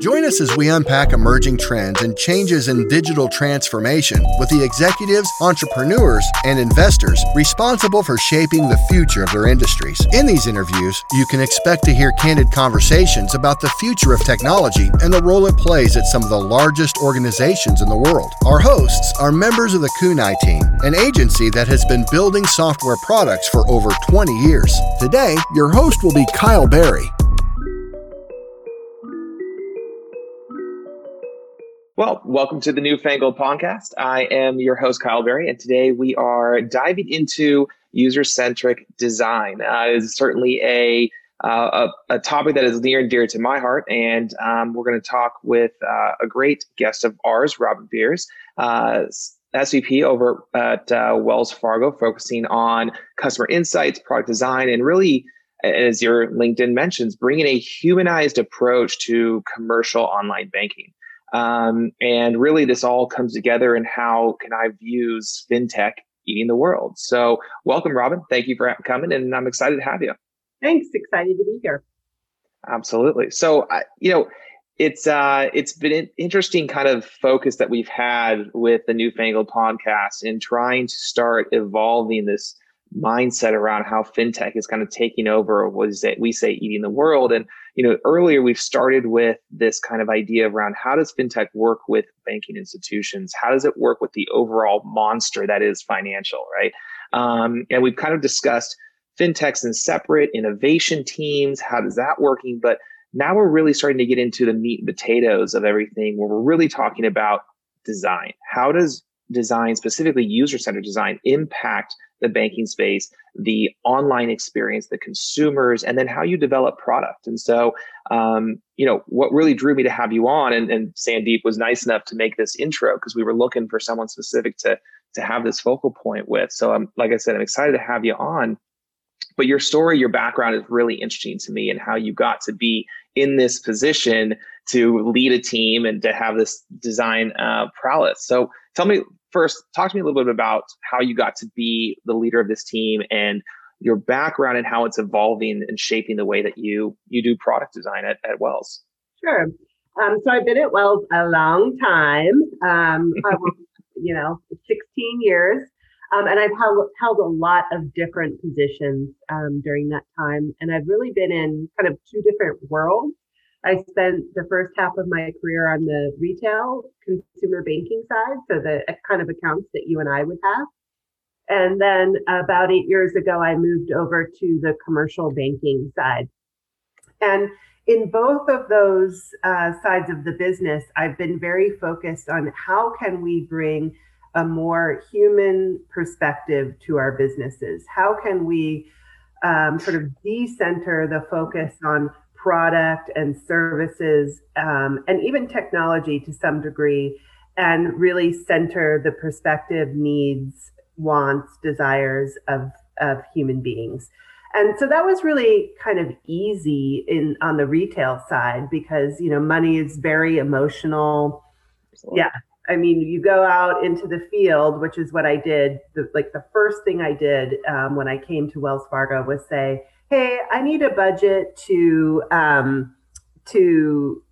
Join us as we unpack emerging trends and changes in digital transformation with the executives, entrepreneurs, and investors responsible for shaping the future of their industries. In these interviews, you can expect to hear candid conversations about the future of technology and the role it plays at some of the largest organizations in the world. Our hosts are members of the Kunai team, an agency that has been building software products for over 20 years. Today, your host will be Kyle Berry. Well, welcome to the Newfangled podcast. I am your host, Kyle Berry, and today we are diving into user centric design. Uh, it's certainly a, uh, a, a topic that is near and dear to my heart, and um, we're going to talk with uh, a great guest of ours, Robin Beers, uh, SVP over at uh, Wells Fargo, focusing on customer insights, product design, and really as your LinkedIn mentions, bringing a humanized approach to commercial online banking. Um, and really, this all comes together in how Kunai views fintech eating the world. So, welcome, Robin. Thank you for coming, and I'm excited to have you. Thanks. Excited to be here. Absolutely. So, you know, it's uh, it's been an interesting kind of focus that we've had with the Newfangled podcast in trying to start evolving this mindset around how fintech is kind of taking over what is it we say eating the world and you know earlier we've started with this kind of idea around how does fintech work with banking institutions? How does it work with the overall monster that is financial right? Um, and we've kind of discussed fintechs and separate innovation teams. How does that working? But now we're really starting to get into the meat and potatoes of everything where we're really talking about design. How does design specifically user-centered design impact the banking space, the online experience, the consumers, and then how you develop product. And so, um, you know, what really drew me to have you on, and, and Sandeep was nice enough to make this intro because we were looking for someone specific to to have this focal point with. So, I'm like I said, I'm excited to have you on. But your story, your background is really interesting to me, and how you got to be in this position to lead a team and to have this design uh, prowess. So, tell me first, talk to me a little bit about how you got to be the leader of this team and your background and how it's evolving and shaping the way that you you do product design at, at Wells. Sure. Um, so I've been at Wells a long time. Um, was, you know, 16 years. Um, and I've held, held a lot of different positions um, during that time. And I've really been in kind of two different worlds. I spent the first half of my career on the retail consumer banking side, so the kind of accounts that you and I would have. And then about eight years ago, I moved over to the commercial banking side. And in both of those uh, sides of the business, I've been very focused on how can we bring a more human perspective to our businesses? How can we um, sort of decenter the focus on product and services um, and even technology to some degree and really center the perspective needs wants desires of of human beings. And so that was really kind of easy in on the retail side because you know money is very emotional. Absolutely. yeah. I mean you go out into the field which is what i did. The, like the first thing i did um, when i came to wells fargo was say hey, I need a budget to um, to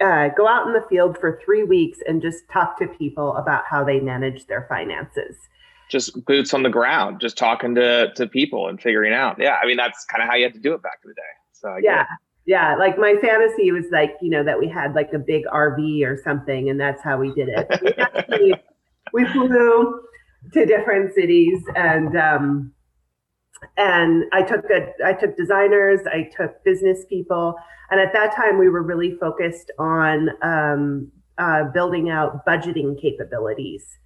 uh, go out in the field for three weeks and just talk to people about how they manage their finances. Just boots on the ground, just talking to to people and figuring out. Yeah, I mean that's kind of how you had to do it back in the day. So I yeah, yeah. Like my fantasy was like you know that we had like a big RV or something, and that's how we did it. we, actually, we flew to different cities and um, and I took a, I took designers, I took business people, and at that time we were really focused on um, uh, building out budgeting capabilities.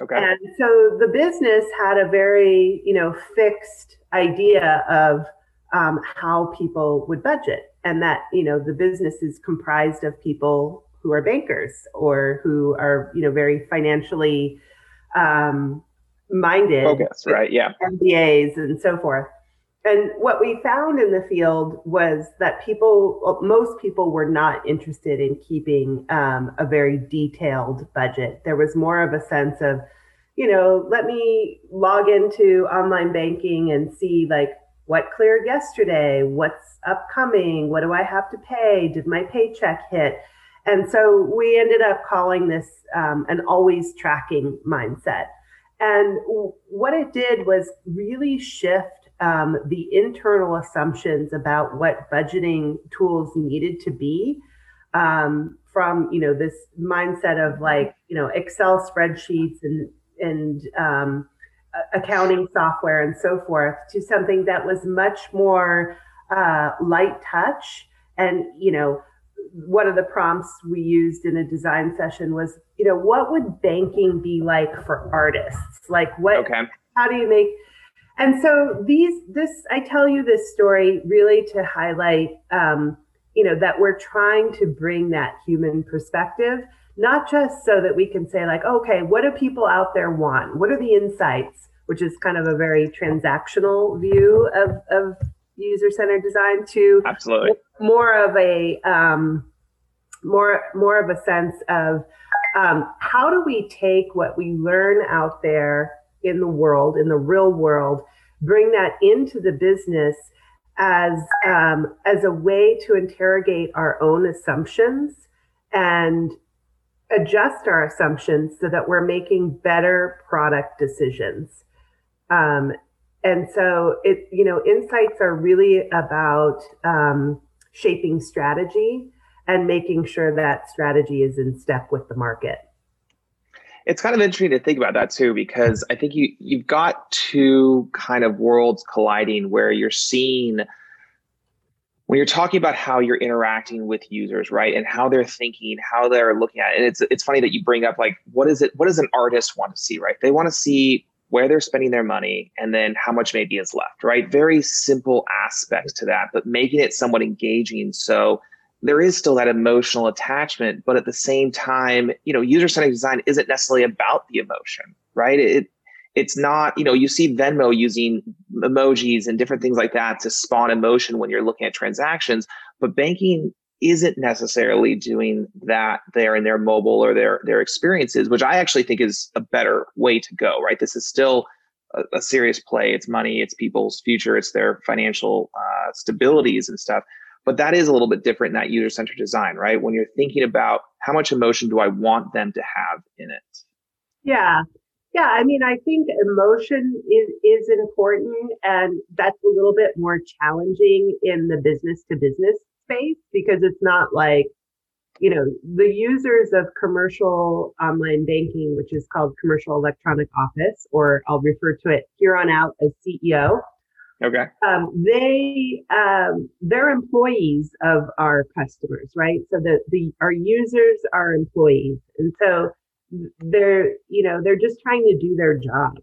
Okay. And so the business had a very you know fixed idea of um, how people would budget, and that you know the business is comprised of people who are bankers or who are you know very financially um, minded focus, right? Yeah. MBAs and so forth. And what we found in the field was that people, most people were not interested in keeping um, a very detailed budget. There was more of a sense of, you know, let me log into online banking and see like what cleared yesterday? What's upcoming? What do I have to pay? Did my paycheck hit? And so we ended up calling this um, an always tracking mindset. And what it did was really shift um, the internal assumptions about what budgeting tools needed to be um, from you know this mindset of like you know Excel spreadsheets and and um, accounting software and so forth to something that was much more uh, light touch and you know one of the prompts we used in a design session was you know what would banking be like for artists? Like what okay. how do you make and so these this i tell you this story really to highlight um, you know that we're trying to bring that human perspective not just so that we can say like okay what do people out there want? What are the insights? Which is kind of a very transactional view of, of user-centered design to absolutely more of a um, more more of a sense of um, how do we take what we learn out there in the world in the real world bring that into the business as um, as a way to interrogate our own assumptions and adjust our assumptions so that we're making better product decisions. Um, and so it you know insights are really about um, shaping strategy and making sure that strategy is in step with the market. It's kind of interesting to think about that too because i think you you've got two kind of worlds colliding where you're seeing when you're talking about how you're interacting with users right and how they're thinking how they're looking at it and it's it's funny that you bring up like what is it what does an artist want to see right? They want to see where they're spending their money and then how much maybe is left right very simple aspects to that but making it somewhat engaging so there is still that emotional attachment, but at the same time, you know, user-centered design isn't necessarily about the emotion, right? It it's not, you know, you see Venmo using emojis and different things like that to spawn emotion when you're looking at transactions, but banking isn't necessarily doing that there in their mobile or their their experiences, which I actually think is a better way to go, right? This is still a, a serious play. It's money, it's people's future, it's their financial uh, stabilities and stuff. But that is a little bit different in that user centered design, right? When you're thinking about how much emotion do I want them to have in it? Yeah. Yeah, I mean, I think emotion is, is important, and that's a little bit more challenging in the business to business space because it's not like, you know, the users of commercial online banking, which is called commercial electronic office, or I'll refer to it here on out as CEO. Okay. Um, they um, they're employees of our customers, right? So the the our users are employees, and so they're you know they're just trying to do their job,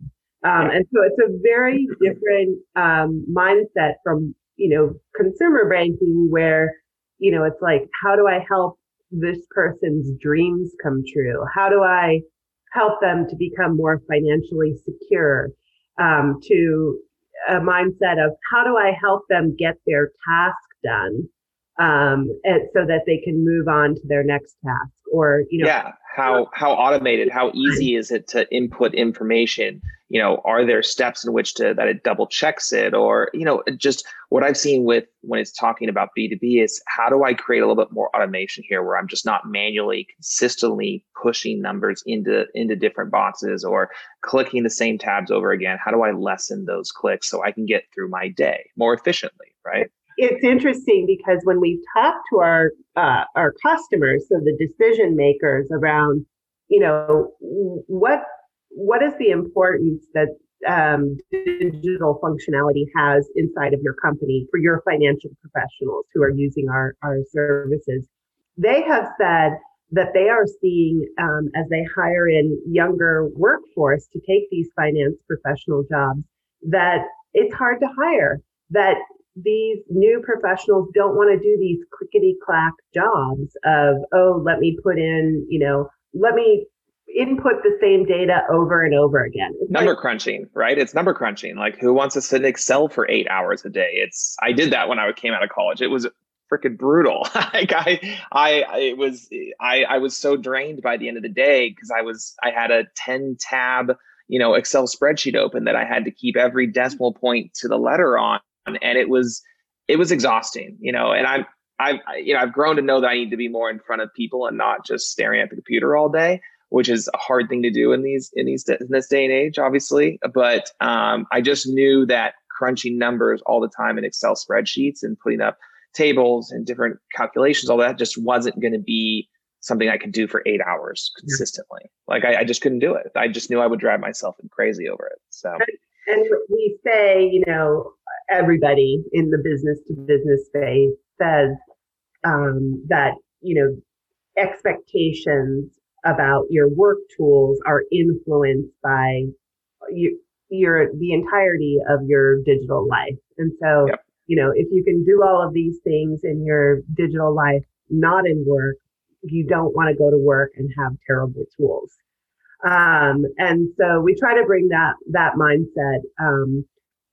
um, and so it's a very different um, mindset from you know consumer banking where you know it's like how do I help this person's dreams come true? How do I help them to become more financially secure? Um, to a mindset of how do I help them get their task done um, and so that they can move on to their next task or you know yeah how how automated how easy is it to input information? You know are there steps in which to that it double checks it? Or you know just what i've seen with when it's talking about b2b is how do i create a little bit more automation here where i'm just not manually consistently pushing numbers into into different boxes or clicking the same tabs over again? How do i lessen those clicks so i can get through my day more efficiently right it's interesting because when we talk to our uh, our customers, so the decision makers around, you know, what what is the importance that um, digital functionality has inside of your company for your financial professionals who are using our our services? They have said that they are seeing um, as they hire in younger workforce to take these finance professional jobs that it's hard to hire that these new professionals don't want to do these clickety clack jobs of, oh, let me put in, you know, let me input the same data over and over again. It's number like, crunching, right? It's number crunching. Like who wants to sit in Excel for eight hours a day? It's I did that when I came out of college. It was freaking brutal. like I, I, I, it was, I, I was so drained by the end of the day because I was, I had a 10 tab, you know, Excel spreadsheet open that I had to keep every decimal point to the letter on and it was it was exhausting, you know. And I'm I've you know I've grown to know that I need to be more in front of people and not just staring at the computer all day, which is a hard thing to do in these in these in this day and age, obviously. But um, I just knew that crunching numbers all the time in Excel spreadsheets and putting up tables and different calculations, all that just wasn't going to be something I could do for eight hours consistently. Yeah. Like I, I, just couldn't do it. I just knew I would drive myself crazy over it. So, and we say, you know, everybody in the business to business space says um, that, you know, expectations about your work tools are influenced by you, your the entirety of your digital life. And so, yep. you know, if you can do all of these things in your digital life, not in work, you don't want to go to work and have terrible tools. Um, and so we try to bring that that mindset um,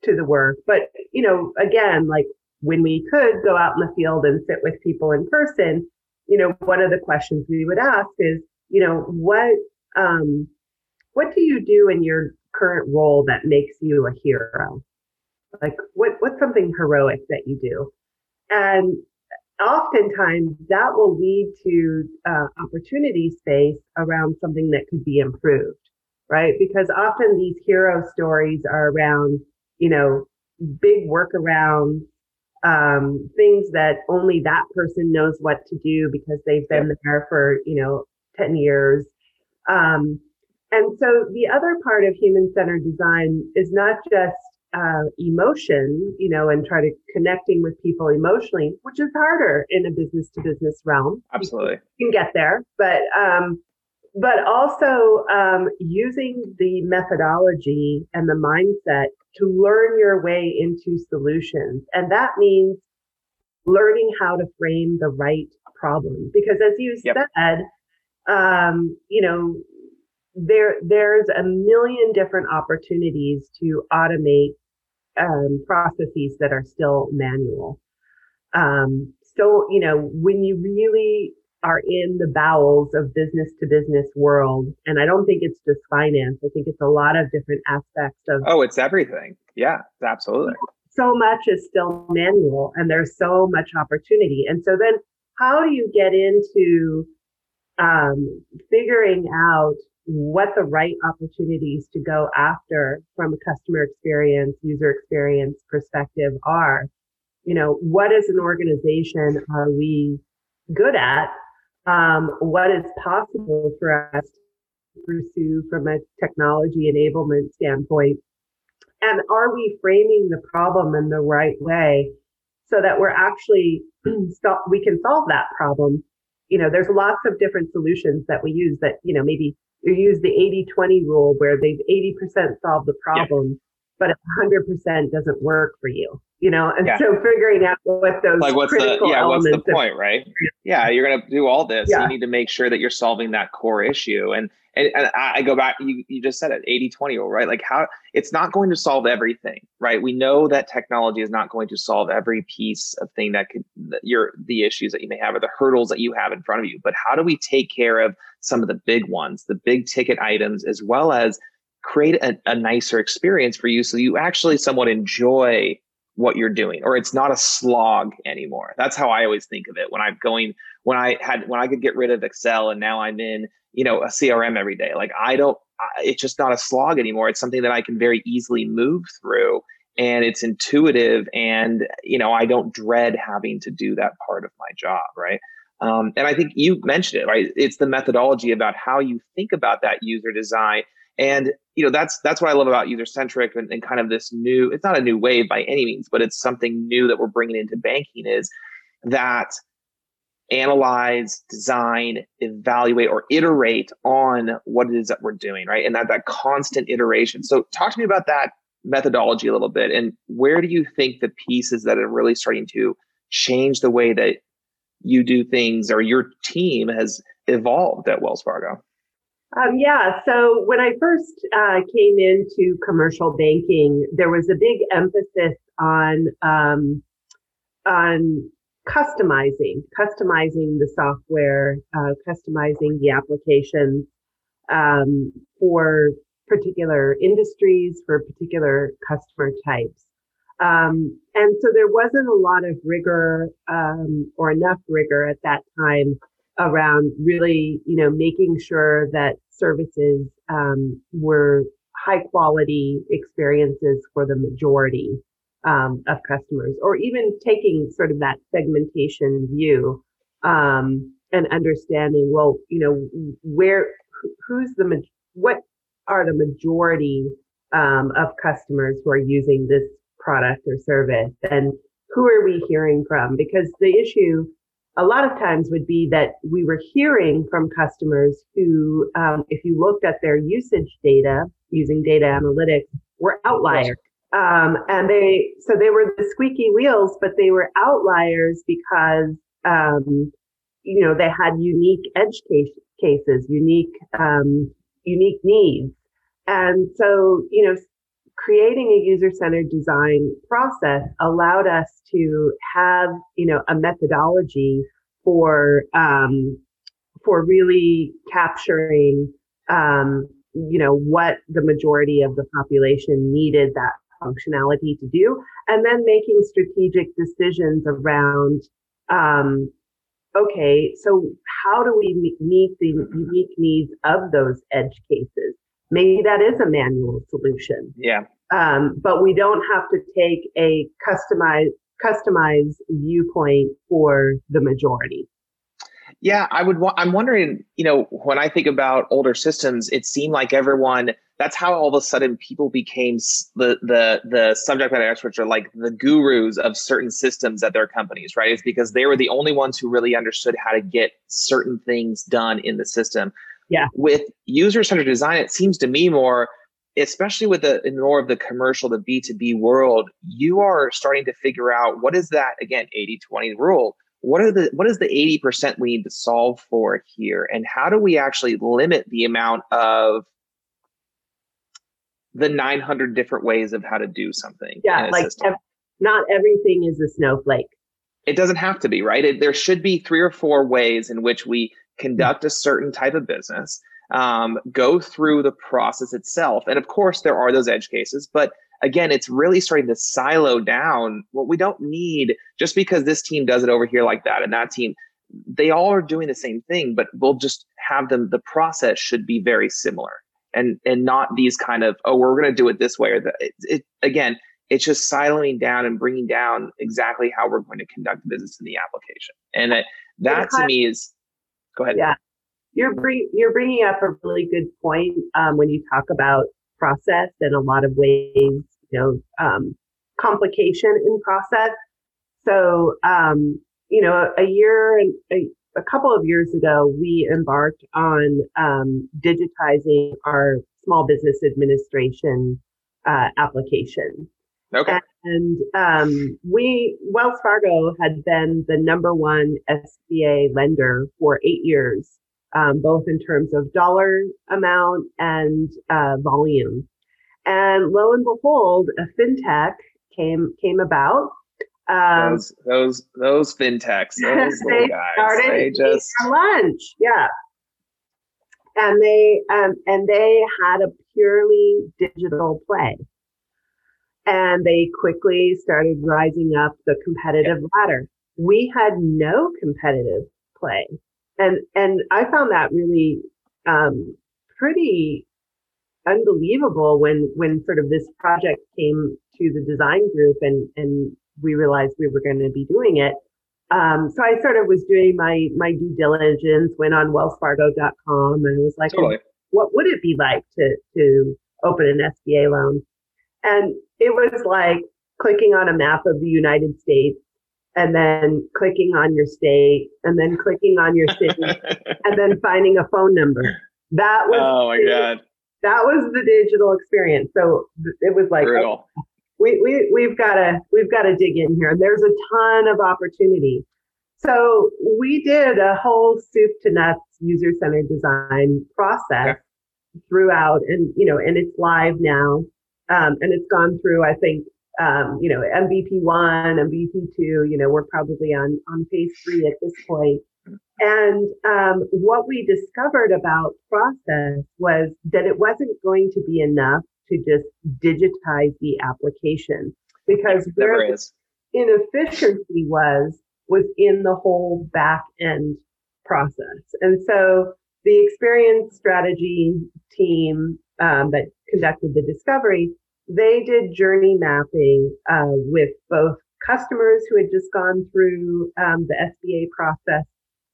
to the work. But you know, again, like when we could go out in the field and sit with people in person, you know, one of the questions we would ask is, you know, what um, what do you do in your current role that makes you a hero? Like what what's something heroic that you do? And oftentimes that will lead to uh, opportunity space around something that could be improved, right? Because often these hero stories are around, you know, big workarounds, um, things that only that person knows what to do because they've been there for, you know, 10 years. Um, and so the other part of human centered design is not just uh, emotion, you know, and try to connecting with people emotionally, which is harder in a business to business realm. Absolutely, you can get there, but um, but also um, using the methodology and the mindset to learn your way into solutions, and that means learning how to frame the right problem. Because as you yep. said, um, you know, there there's a million different opportunities to automate um, processes that are still manual. Um, so, you know, when you really are in the bowels of business to business world, and I don't think it's just finance. I think it's a lot of different aspects of. Oh, it's everything. Yeah, absolutely. So much is still manual, and there's so much opportunity. And so then, how do you get into um, figuring out what the right opportunities to go after from a customer experience, user experience perspective are. You know, what as an organization are we good at? Um, what is possible for us to pursue from a technology enablement standpoint? And are we framing the problem in the right way so that we're actually, we can solve that problem? You know, there's lots of different solutions that we use that, you know, maybe you use the 80 20 rule where they've 80% solved the problem, yeah. but 100% doesn't work for you, you know? And yeah. so figuring out what those like what's the, yeah, what's the point, right? Yeah, you're going to do all this. Yeah. You need to make sure that you're solving that core issue. And and, and I go back, you, you just said it 80 20 rule, right? Like how it's not going to solve everything, right? We know that technology is not going to solve every piece of thing that could, that your, the issues that you may have or the hurdles that you have in front of you. But how do we take care of some of the big ones, the big ticket items, as well as create a, a nicer experience for you so you actually somewhat enjoy what you're doing or it's not a slog anymore. That's how i always think of it. When i'm going when i had when i could get rid of excel and now i'm in you know a crm every day like i don't it's just not a slog anymore. It's something that i can very easily move through and it's intuitive and you know i don't dread having to do that part of my job right? Um, and i think you mentioned it right? It's the methodology about how you think about that user design and you know that's that's what i love about user centric and, and kind of this new it's not a new wave by any means but it's something new that we're bringing into banking is that analyze, design, evaluate, or iterate on what it is that we're doing, right? And that that constant iteration. So talk to me about that methodology a little bit and where do you think the pieces that are really starting to change the way that you do things or your team has evolved at Wells Fargo? Um, yeah. So when I first uh, came into commercial banking, there was a big emphasis on um, on customizing, customizing the software, uh, customizing the applications um, for particular industries, for particular customer types. Um, and so there wasn't a lot of rigor um, or enough rigor at that time around really, you know, making sure that services um, were high quality experiences for the majority um, of customers, or even taking sort of that segmentation view um, and understanding, well, you know, where who's the what are the majority um, of customers who are using this product or service, and who are we hearing from? Because the issue a lot of times would be that we were hearing from customers who, um, if you looked at their usage data using data analytics, were outliers. Um, and they, so they were the squeaky wheels, but they were outliers because, um, you know, they had unique edge case, cases, unique, um, unique needs. And so, you know, creating a user-centered design process allowed us to have, you know, a methodology for, um, for really capturing, um, you know, what the majority of the population needed that functionality to do, and then making strategic decisions around, um, okay, so how do we meet the unique needs of those edge cases? Maybe that is a manual solution. Yeah. Um, but we don't have to take a customized customized viewpoint for the majority. Yeah, I would. I'm wondering. You know, when I think about older systems, it seemed like everyone. That's how all of a sudden people became the the the subject matter experts are like the gurus of certain systems at their companies, right? It's because they were the only ones who really understood how to get certain things done in the system. Yeah. With user centered design, it seems to me more, especially with the in more of the commercial, the B two B world, you are starting to figure out what is that again 80-20 rule? What are the what is the 80% we need to solve for here? And how do we actually limit the amount of the 900 different ways of how to do something yeah like ev- not everything is a snowflake. It doesn't have to be right? It, there should be three or four ways in which we conduct a certain type of business um, go through the process itself and of course there are those edge cases but again, it's really starting to silo down. what we don't need just because this team does it over here like that and that team, they all are doing the same thing, but we'll just have them. The process should be very similar and and not these kind of oh we're going to do it this way or that. It, it, again, it's just siloing down and bringing down exactly how we're going to conduct business in the application. And it, that to me is go ahead. Yeah, you're bring, you're bringing up a really good point um, when you talk about process and a lot of ways you know, um, complication in process. So, um, you know, a, a year and a, a, couple of years ago, we embarked on um, digitizing our small business administration uh, application. Okay. And um, we, Wells Fargo had been the number one SBA lender for eight years, um, both in terms of dollar amount and uh, volume. And lo and behold, a fintech came came about. Um, those those those fintechs, those they guys, started they just lunch, yeah. And they um, and they had a purely digital play, and they quickly started rising up the competitive yeah. ladder. We had no competitive play, and and I found that really um, pretty unbelievable when when sort of this project came to the design group and and we realized we were going to be doing it. Um, so I sort of was doing my my due diligence, went on wellsfargo.com and was like, totally. what would it be like to to open an SBA loan? And it was like clicking on a map of the United States and then clicking on your state and then clicking on your city and then finding a phone number. That was Oh my god that was the digital experience. So it was like Brutal. Okay, we we we've got to we've got to dig in here. There's a ton of opportunity. So we did a whole soup to nuts user centered design process throughout, and you know, and it's live now, um, and it's gone through. I think um, you know MVP one, MVP two. You know, we're probably on on phase three at this point. And um, what we discovered about process was that it wasn't going to be enough to just digitize the application. because where the inefficiency was was in the whole back end process. And so the experience strategy team um, that conducted the discovery, they did journey mapping uh, with both customers who had just gone through um, the SBA process,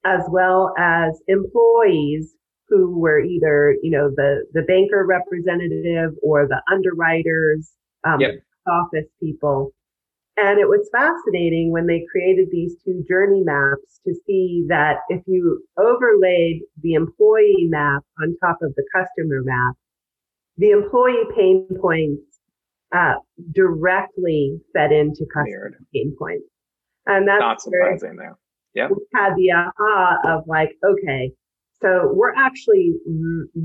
as well as employees who were either, you know, the the banker representative or the underwriters, um, yep. office people. And it was fascinating when they created these two journey maps to see that if you overlaid the employee map on top of the customer map, the employee pain points uh, directly fed into customer pain points. And that's not surprising there. Yeah. We had the aha of like, okay, so we're actually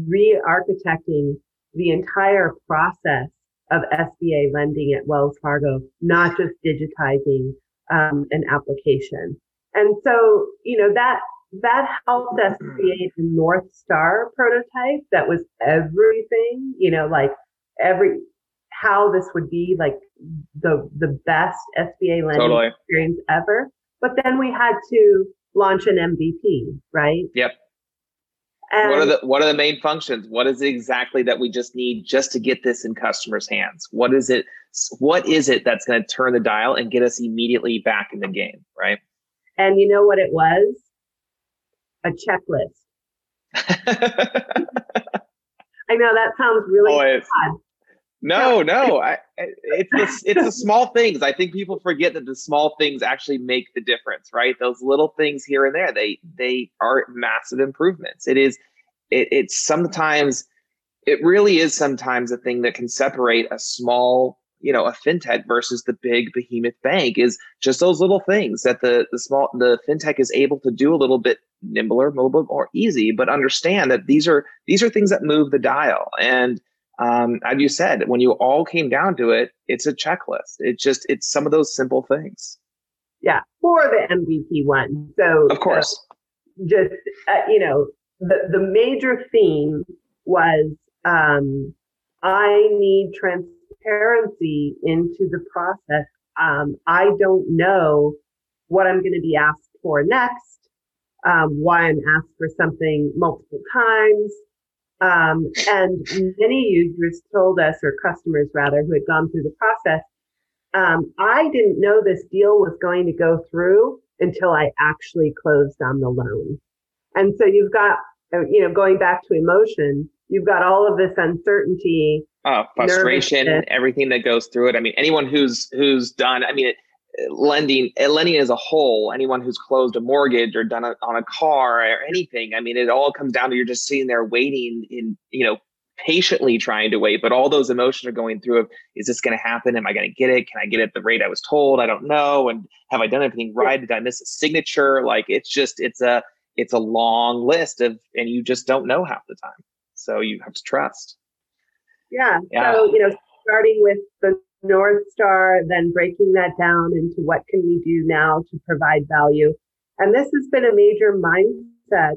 re architecting the entire process of SBA lending at Wells Fargo, not just digitizing um, an application. And so, you know, that that helped us mm-hmm. create a North Star prototype that was everything, you know, like every how this would be like the the best SBA lending totally. experience ever. But then we had to launch an MVP, right? Yep. And what are the what are the main functions? What is it exactly that we just need just to get this in customers' hands? What is it? What is it that's going to turn the dial and get us immediately back in the game, right? And you know what it was? A checklist. I know that sounds really oh, Boy, odd. No, no, I, it's the, it's the small things. I think people forget that the small things actually make the difference, right? Those little things here and there, they they are massive improvements. It is, it, it's sometimes, it really is sometimes a thing that can separate a small, you know, a fintech versus the big behemoth bank is just those little things that the the small the fintech is able to do a little bit nimbler, a little bit more easy, but understand that these are these are things that move the dial and um, as you said, when you all came down to it, it's a checklist. It's just it's some of those simple things. Yeah, for the MVP one. So of course, uh, just uh, you know, the the major theme was um, I need transparency into the process. Um, I don't know what I'm going to be asked for next. Um, why I'm asked for something multiple times. Um, and many users told us, or customers rather, who had gone through the process, um, I didn't know this deal was going to go through until I actually closed on the loan. And so you've got, uh, you know, going back to emotion, you've got all of this uncertainty, uh, frustration, everything that goes through it. I mean, anyone who's who's done, I mean, it, lending eh, lending as a whole anyone who's closed a mortgage or done it on a car or anything i mean it all comes down to you're just sitting there waiting in you know patiently trying to wait but all those emotions are going through of is this going to happen? Am i going to get it? Can i get it at the rate i was told? I don't know and have i done anything right? Did i miss a signature? Like it's just it's a it's a long list of and you just don't know half the time so you have to trust. Yeah, yeah. so you know starting with the North Star, then breaking that down into what can we do now to provide value. And this has been a major mindset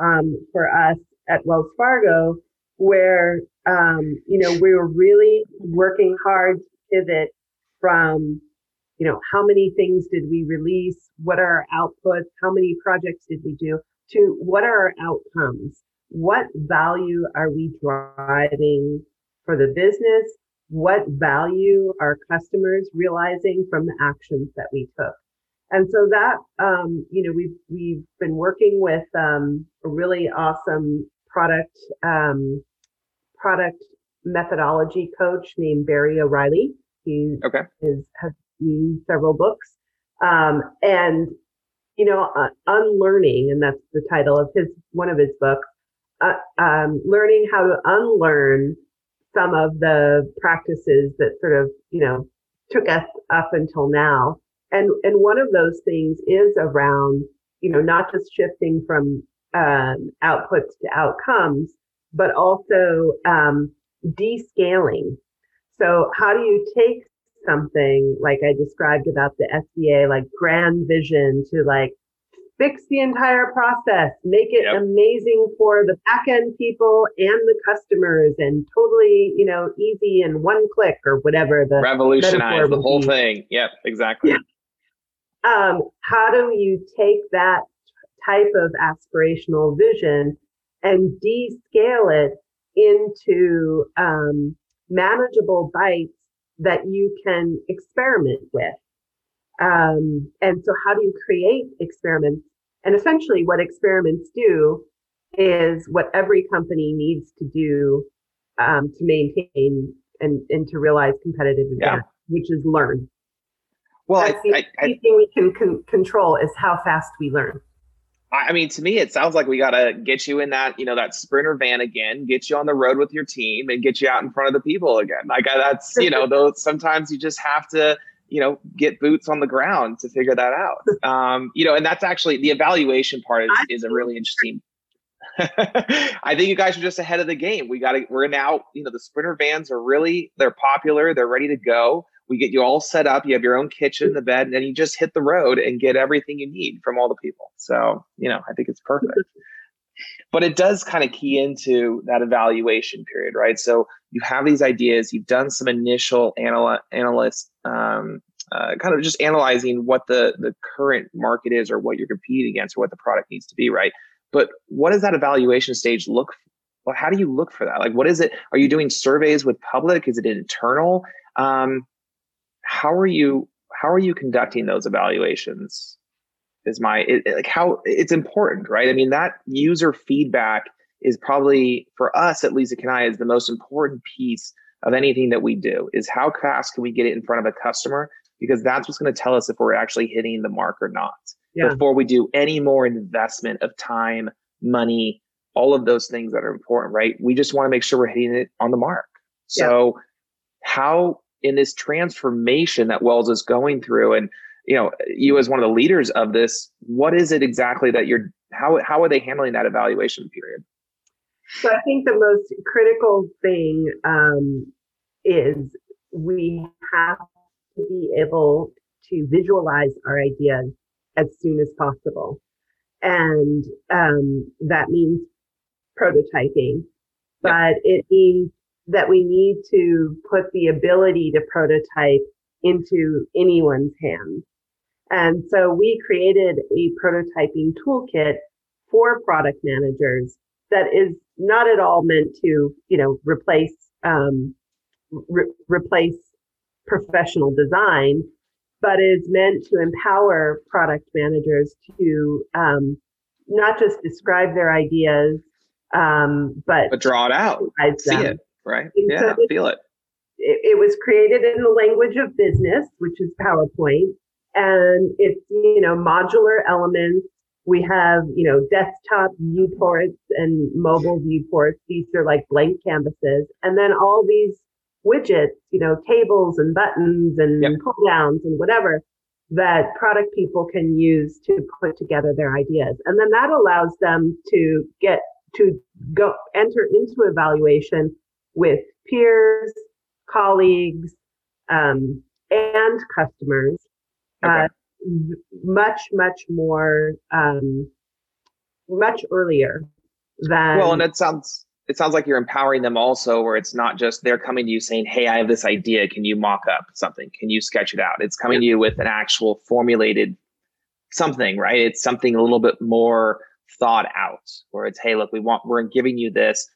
um, for us at Wells Fargo, where um, you know we were really working hard to pivot from you know how many things did we release, what are our outputs, how many projects did we do, to what are our outcomes, what value are we driving for the business what value are customers realizing from the actions that we took? And so that um, you know we've we've been working with um, a really awesome product um, product methodology coach named barry o'reilly. He okay. is, has used several books. Um, and you know uh, unlearning and that's the title of his one of his books uh, um, learning how to unlearn some of the practices that sort of, you know, took us up until now. And, and one of those things is around, you know, not just shifting from um, outputs to outcomes, but also um, descaling. So how do you take something like I described about the SBA, like grand vision to like fix the entire process, make it Yep. amazing for the back end people and the customers, and totally, you know, easy and one click or whatever the Revolutionize the whole be. thing. Yep, exactly. Yeah. um, how do you take that type of aspirational vision and descale it into um, manageable bites that you can experiment with? Um, and so, how do you create experiments? And essentially, what experiments do is what every company needs to do um, to maintain and, and to realize competitive Yeah. advantage, which is learn. Well, I, the I, thing we can con- control is how fast we learn. I mean, to me, it sounds like we got to get you in that, you know, that sprinter van again, get you on the road with your team, and get you out in front of the people again. Like that's, you know, those sometimes you just have to, you know, get boots on the ground to figure that out. Um, you know, and that's actually the evaluation part is, is a really interesting. I think you guys are just ahead of the game. We got to. We're now, you know, the sprinter vans are really they're popular. They're ready to go. We get you all set up. You have your own kitchen, the bed, and then you just hit the road and get everything you need from all the people. So, you know, I think it's perfect. but it does kind of key into that evaluation period, right? So you have these ideas. You've done some initial anal- analyst, um, uh, kind of just analyzing what the the current market is, or what you're competing against, or what the product needs to be, right? But what does that evaluation stage look? Well, how do you look for that? Like, what is it? Are you doing surveys with public? Is it internal? Um, how are you how are you conducting those evaluations is my it, like how it's important right? I mean that user feedback is probably for us at least at Kunai is the most important piece of anything that we do is how fast can we get it in front of a customer? Because that's what's going to tell us if we're actually hitting the mark or not Yeah. before we do any more investment of time money all of those things that are important right? We just want to make sure we're hitting it on the mark. So how in this transformation that Wells is going through and you know you as one of the leaders of this what is it exactly that you're how how are they handling that evaluation period So I think the most critical thing um, is we have to be able to visualize our ideas as soon as possible. And um, that means prototyping, but it means that we need to put the ability to prototype into anyone's hands. And so we created a prototyping toolkit for product managers that is not at all meant to, you know, replace um, re- replace professional design, but is meant to empower product managers to um, not just describe their ideas, um, but but draw it out see it right? And yeah this- feel it. It, it was created in the language of business, which is PowerPoint, and it's you know modular elements. We have you know desktop viewports and mobile viewports. These are like blank canvases, and then all these widgets, you know, tables and buttons and Yep. pull downs and whatever that product people can use to put together their ideas. And then that allows them to get to go enter into evaluation with peers, colleagues, um, and customers. Okay. Uh, much, much more, um, much earlier than. well and it sounds it sounds like you're empowering them also where it's not just they're coming to you saying hey i have this idea. Can you mock up something? Can you sketch it out? It's coming to you with an actual formulated something right? It's something a little bit more thought out where it's hey look we want we're giving you this.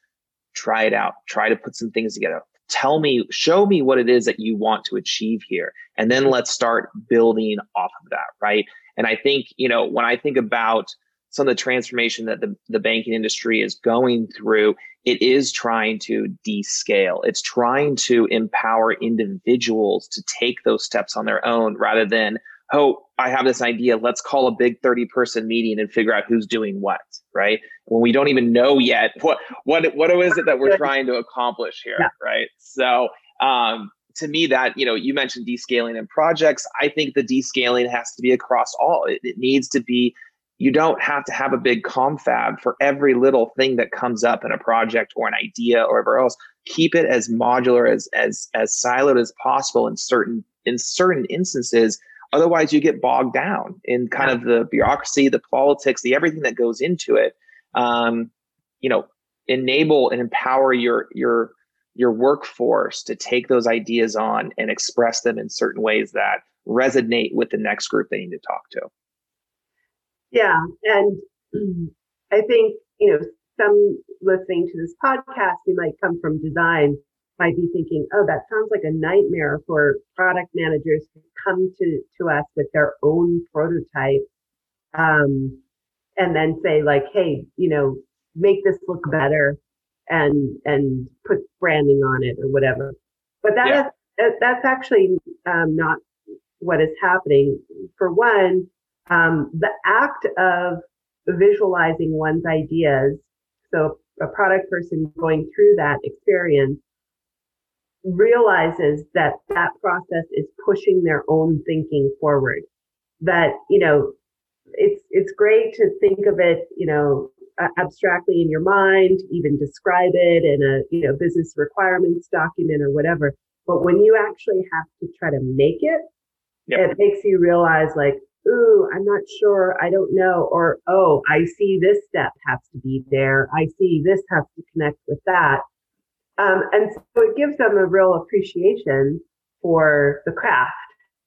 Try it out. Try to put some things together tell me show me what it is that you want to achieve here. And then let's start building off of that right? And i think you know when i think about some of the transformation that the, the banking industry is going through it is trying to descale. It's trying to empower individuals to take those steps on their own rather than oh i have this idea let's call a big 30 person meeting and figure out who's doing what right when we don't even know yet what what what is it that we're trying to accomplish here Yeah. right? So um to me that you know you mentioned descaling in projects. I think the descaling has to be across all. It, it needs to be you don't have to have a big confab for every little thing that comes up in a project or an idea or whatever else. Keep it as modular as as as siloed as possible in certain in certain instances. Otherwise, you get bogged down in kind of the bureaucracy, the politics, the everything that goes into it. Um, you know, enable and empower your your your workforce to take those ideas on and express them in certain ways that resonate with the next group they need to talk to. Yeah, and I think you know some listening to this podcast, you might come from design, might be thinking, oh, that sounds like a nightmare for product managers to come to, to us with their own prototype um, and then say like, hey, you know, make this look better and and put branding on it or whatever. But that yeah. is, that's actually um, not what is happening. For one, um, the act of visualizing one's ideas so a product person going through that experience realizes that that process is pushing their own thinking forward. That, you know, it's, it's great to think of it, you know, abstractly in your mind, even describe it in a, you know, business requirements document or whatever. But when you actually have to try to make it, yep. it makes you realize like, ooh, I'm not sure, I don't know, or oh, I see this step has to be there. I see this has to connect with that. Um, and so it gives them a real appreciation for the craft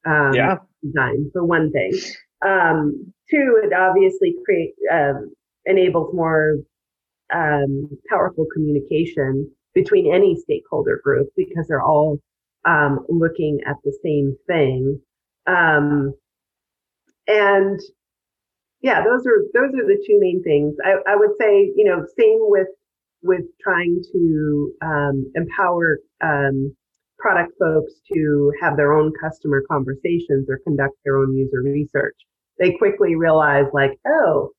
um, yeah. design, for one thing. Um, two, it obviously create um, enables more um, powerful communication between any stakeholder group because they're all um, looking at the same thing. Um, and yeah, those are those are the two main things. I, I would say, you know, same with with trying to um, empower um, product folks to have their own customer conversations or conduct their own user research. They quickly realize, like, oh,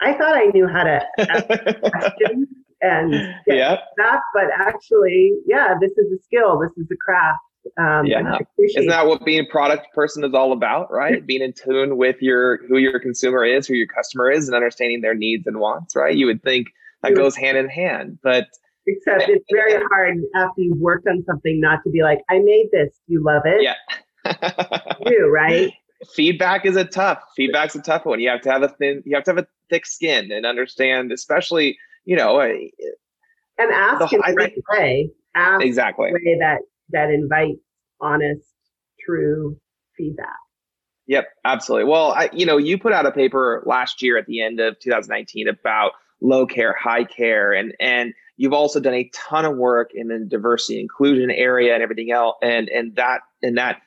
I thought I knew how to ask questions and get yeah. that, but actually, yeah, this is a skill. This is a craft. Um, yeah, isn't that what being a product person is all about, right? being in tune with your who your consumer is, who your customer is, and understanding their needs and wants, right? You would think that goes hand in hand, but except it's very hard after you've worked on something not to be like, "I made this. You love it." Yeah, you right. Feedback is a tough. Feedback's a tough one. You have to have a thin. You have to have a thick skin and understand, especially you know. And ask the, in the right way. Ask exactly way that that invites honest, true feedback. Yep, absolutely. Well, I, you know, you put out a paper last year at the end of 2019 about low care, high care, and and you've also done a ton of work in the diversity inclusion area and everything else, and and that and that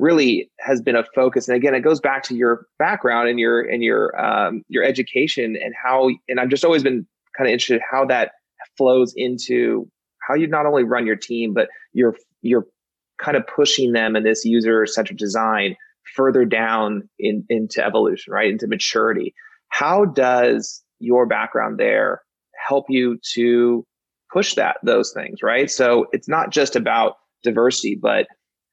really has been a focus. And again, it goes back to your background and your and your um, your education and how. And I've just always been kind of interested how that flows into how you not only run your team, but you're you're kind of pushing them in this user centered design further down in, into evolution, right? Into maturity. How does your background there help you to push that those things, right? So it's not just about diversity, but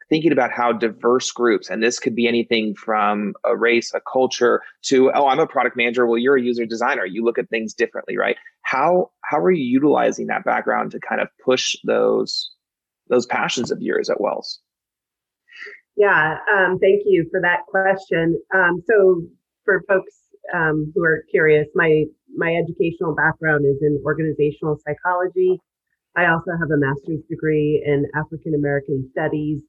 thinking about how diverse groups, and this could be anything from a race, a culture, to oh, I'm a product manager. Well, you're a user designer. You look at things differently, right? How how are you utilizing that background to kind of push those those passions of yours at Wells? Yeah, um, thank you for that question. Um, so, for folks um, who are curious, my my educational background is in organizational psychology. I also have a master's degree in African American studies,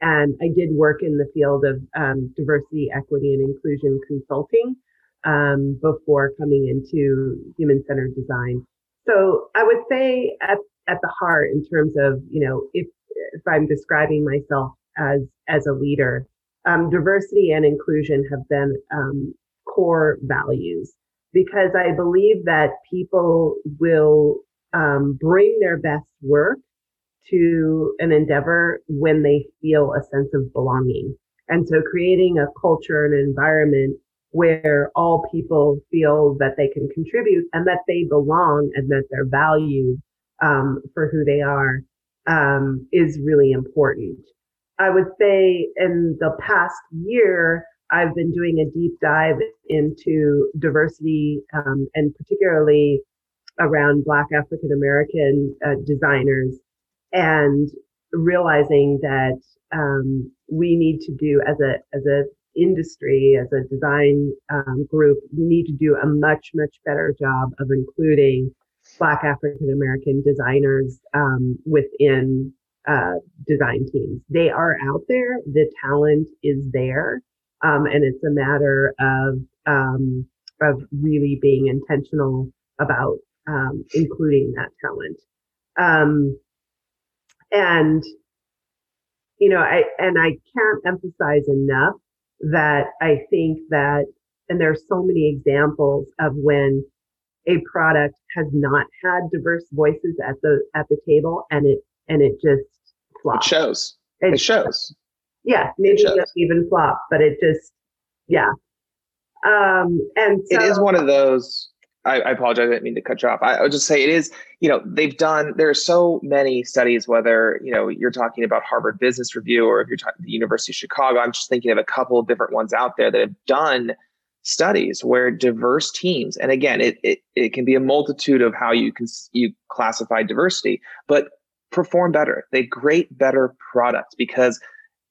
and I did work in the field of um, diversity, equity, and inclusion consulting um, before coming into human centered design. So, I would say at at the heart in terms of you know if if I'm describing myself as as a leader, um, diversity and inclusion have been um, core values because I believe that people will um, bring their best work to an endeavor when they feel a sense of belonging. And so creating a culture and an environment where all people feel that they can contribute and that they belong and that they're valued um, for who they are um, is really important. I would say in the past year, I've been doing a deep dive into diversity um, and particularly around Black African American uh, designers and realizing that um, we need to do as a as a industry, as a design um, group, we need to do a much, much better job of including Black African American designers um, within uh, design teams. They are out there, the talent is there, um, and it's a matter of um, of really being intentional about um, including that talent. And you know, I and I can't emphasize enough that I think that, and there are so many examples of when a product has not had diverse voices at the at the table, and it and it just flops. It shows. It, it shows. Yeah, maybe it doesn't even flop, but it just yeah. Um, and so, it is one of those I, I, apologize. I didn't mean to cut you off. I, I would just say it is, you know, they've done, there are so many studies, whether, you know, you're talking about Harvard Business Review or if you're talking the University of Chicago, I'm just thinking of a couple of different ones out there that have done studies where diverse teams, and again, it, it, it can be a multitude of how you can, you classify diversity, but perform better. They create better products because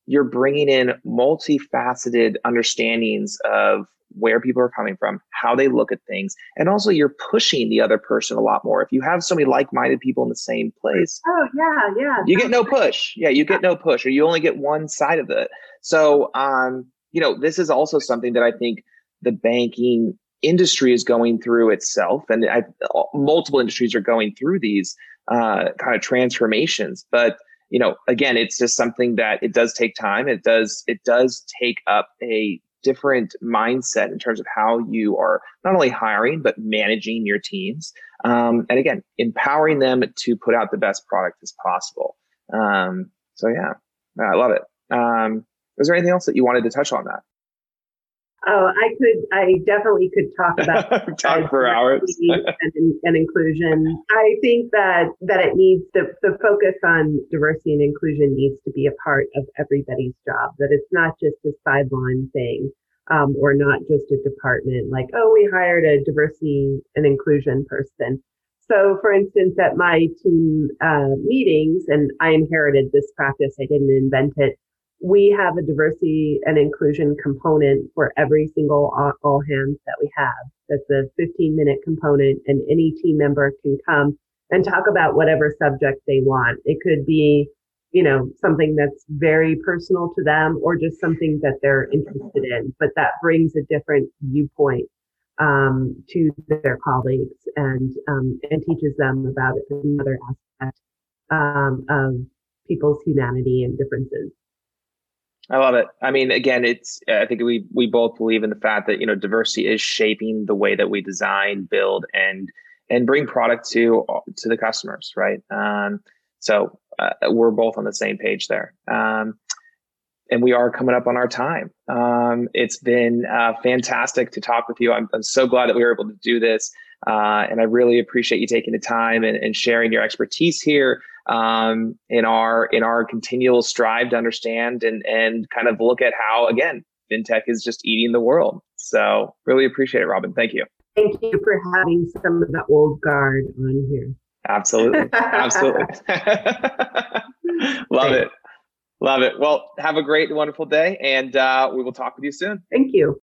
you're bringing in multifaceted understandings of where people are coming from, how they look at things, and also you're pushing the other person a lot more. If you have so many like-minded people in the same place, oh yeah, yeah, you get no push. Yeah, you get no push, or you only get one side of it. So, um, you know, this is also something that I think the banking industry is going through itself, and I, multiple industries are going through these uh, kind of transformations, but you know again it's just something that it does take time it does it does take up a different mindset in terms of how you are not only hiring but managing your teams um, and again empowering them to put out the best product as possible. Um, so yeah i love it. Um, was there anything else that you wanted to touch on that Oh, I could. I definitely could talk about talk for hours and, and, inclusion. I think that that it needs the the focus on diversity and inclusion needs to be a part of everybody's job. That it's not just a sideline thing, um, or not just a department. Like, oh, we hired a diversity and inclusion person. So, for instance, at my team uh, meetings, and I inherited this practice. I didn't invent it we have a diversity and inclusion component for every single all hands that we have. That's a 15 minute component and any team member can come and talk about whatever subject they want. It could be, you know, something that's very personal to them or just something that they're interested in, but that brings a different viewpoint um, to their colleagues and um, and teaches them about another aspect um, of people's humanity and differences. I love it. I mean, again, it's I think we we both believe in the fact that you know diversity is shaping the way that we design, build, and and bring product to to the customers, right? Um, so uh, we're both on the same page there. Um, and we are coming up on our time. Um, it's been uh, fantastic to talk with you. I'm, I'm so glad that we were able to do this. Uh, and I really appreciate you taking the time and, and sharing your expertise here um, in our in our continual strive to understand and and kind of look at how again fintech is just eating the world. So really appreciate it, Robin. Thank you. Thank you for having some of the old guard on here. Absolutely, absolutely. Love it. Love it. Well, have a great, wonderful day, and uh, we will talk with you soon. Thank you.